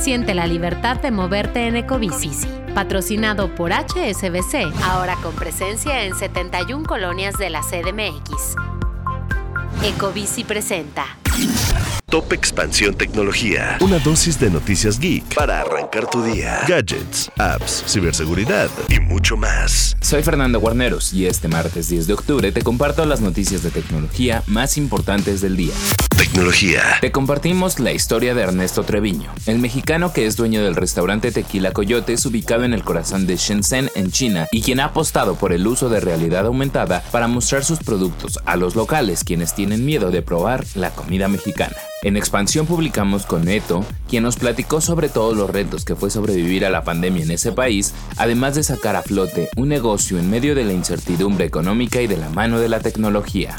Siente la libertad de moverte en Ecobici. Patrocinado por HSBC, ahora con presencia en 71 colonias de la CDMX. Ecobici presenta. Top Expansión Tecnología. Una dosis de noticias geek para arrancar tu día. Gadgets, apps, ciberseguridad y mucho más. Soy Fernando Guarneros y este martes 10 de octubre te comparto las noticias de tecnología más importantes del día. Tecnología. Te compartimos la historia de Ernesto Treviño, el mexicano que es dueño del restaurante Tequila Coyotes ubicado en el corazón de Shenzhen en China y quien ha apostado por el uso de realidad aumentada para mostrar sus productos a los locales quienes tienen miedo de probar la comida mexicana. En expansión publicamos con Neto, quien nos platicó sobre todos los retos que fue sobrevivir a la pandemia en ese país, además de sacar a flote un negocio en medio de la incertidumbre económica y de la mano de la tecnología.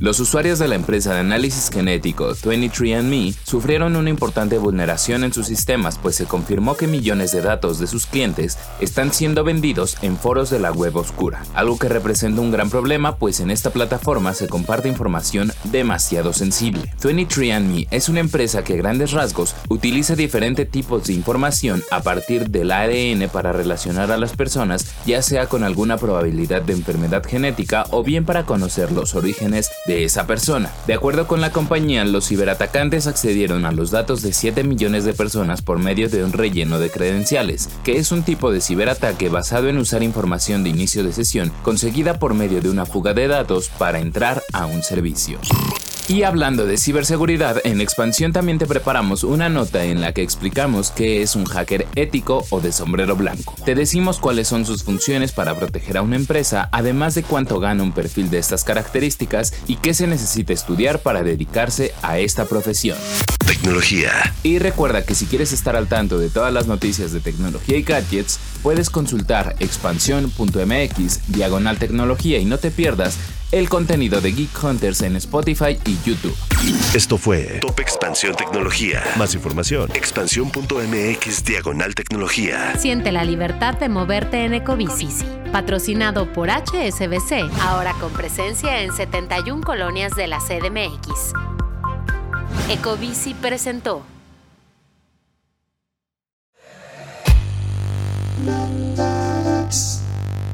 Los usuarios de la empresa de análisis genético 23andMe sufrieron una importante vulneración en sus sistemas, pues se confirmó que millones de datos de sus clientes están siendo vendidos en foros de la web oscura, algo que representa un gran problema, pues en esta plataforma se comparte información demasiado sensible. 23andMe es una empresa que a grandes rasgos utiliza diferentes tipos de información a partir del ADN para relacionar a las personas, ya sea con alguna probabilidad de enfermedad genética o bien para conocer los orígenes de esa persona. De acuerdo con la compañía, los ciberatacantes accedieron a los datos de 7 millones de personas por medio de un relleno de credenciales, que es un tipo de ciberataque basado en usar información de inicio de sesión conseguida por medio de una fuga de datos para entrar a un servicio. Y hablando de ciberseguridad, en expansión también te preparamos una nota en la que explicamos qué es un hacker ético o de sombrero blanco. Te decimos cuáles son sus funciones para proteger a una empresa, además de cuánto gana un perfil de estas características y qué se necesita estudiar para dedicarse a esta profesión. Tecnología. Y recuerda que si quieres estar al tanto de todas las noticias de tecnología y gadgets, puedes consultar expansión.mx diagonal tecnología y no te pierdas el contenido de Geek Hunters en Spotify y YouTube. Esto fue Top Expansión Tecnología. Más información. Expansión.mx diagonal tecnología. Siente la libertad de moverte en Ecobici. Patrocinado por HSBC, ahora con presencia en 71 colonias de la CDMX. Ecobici presentó.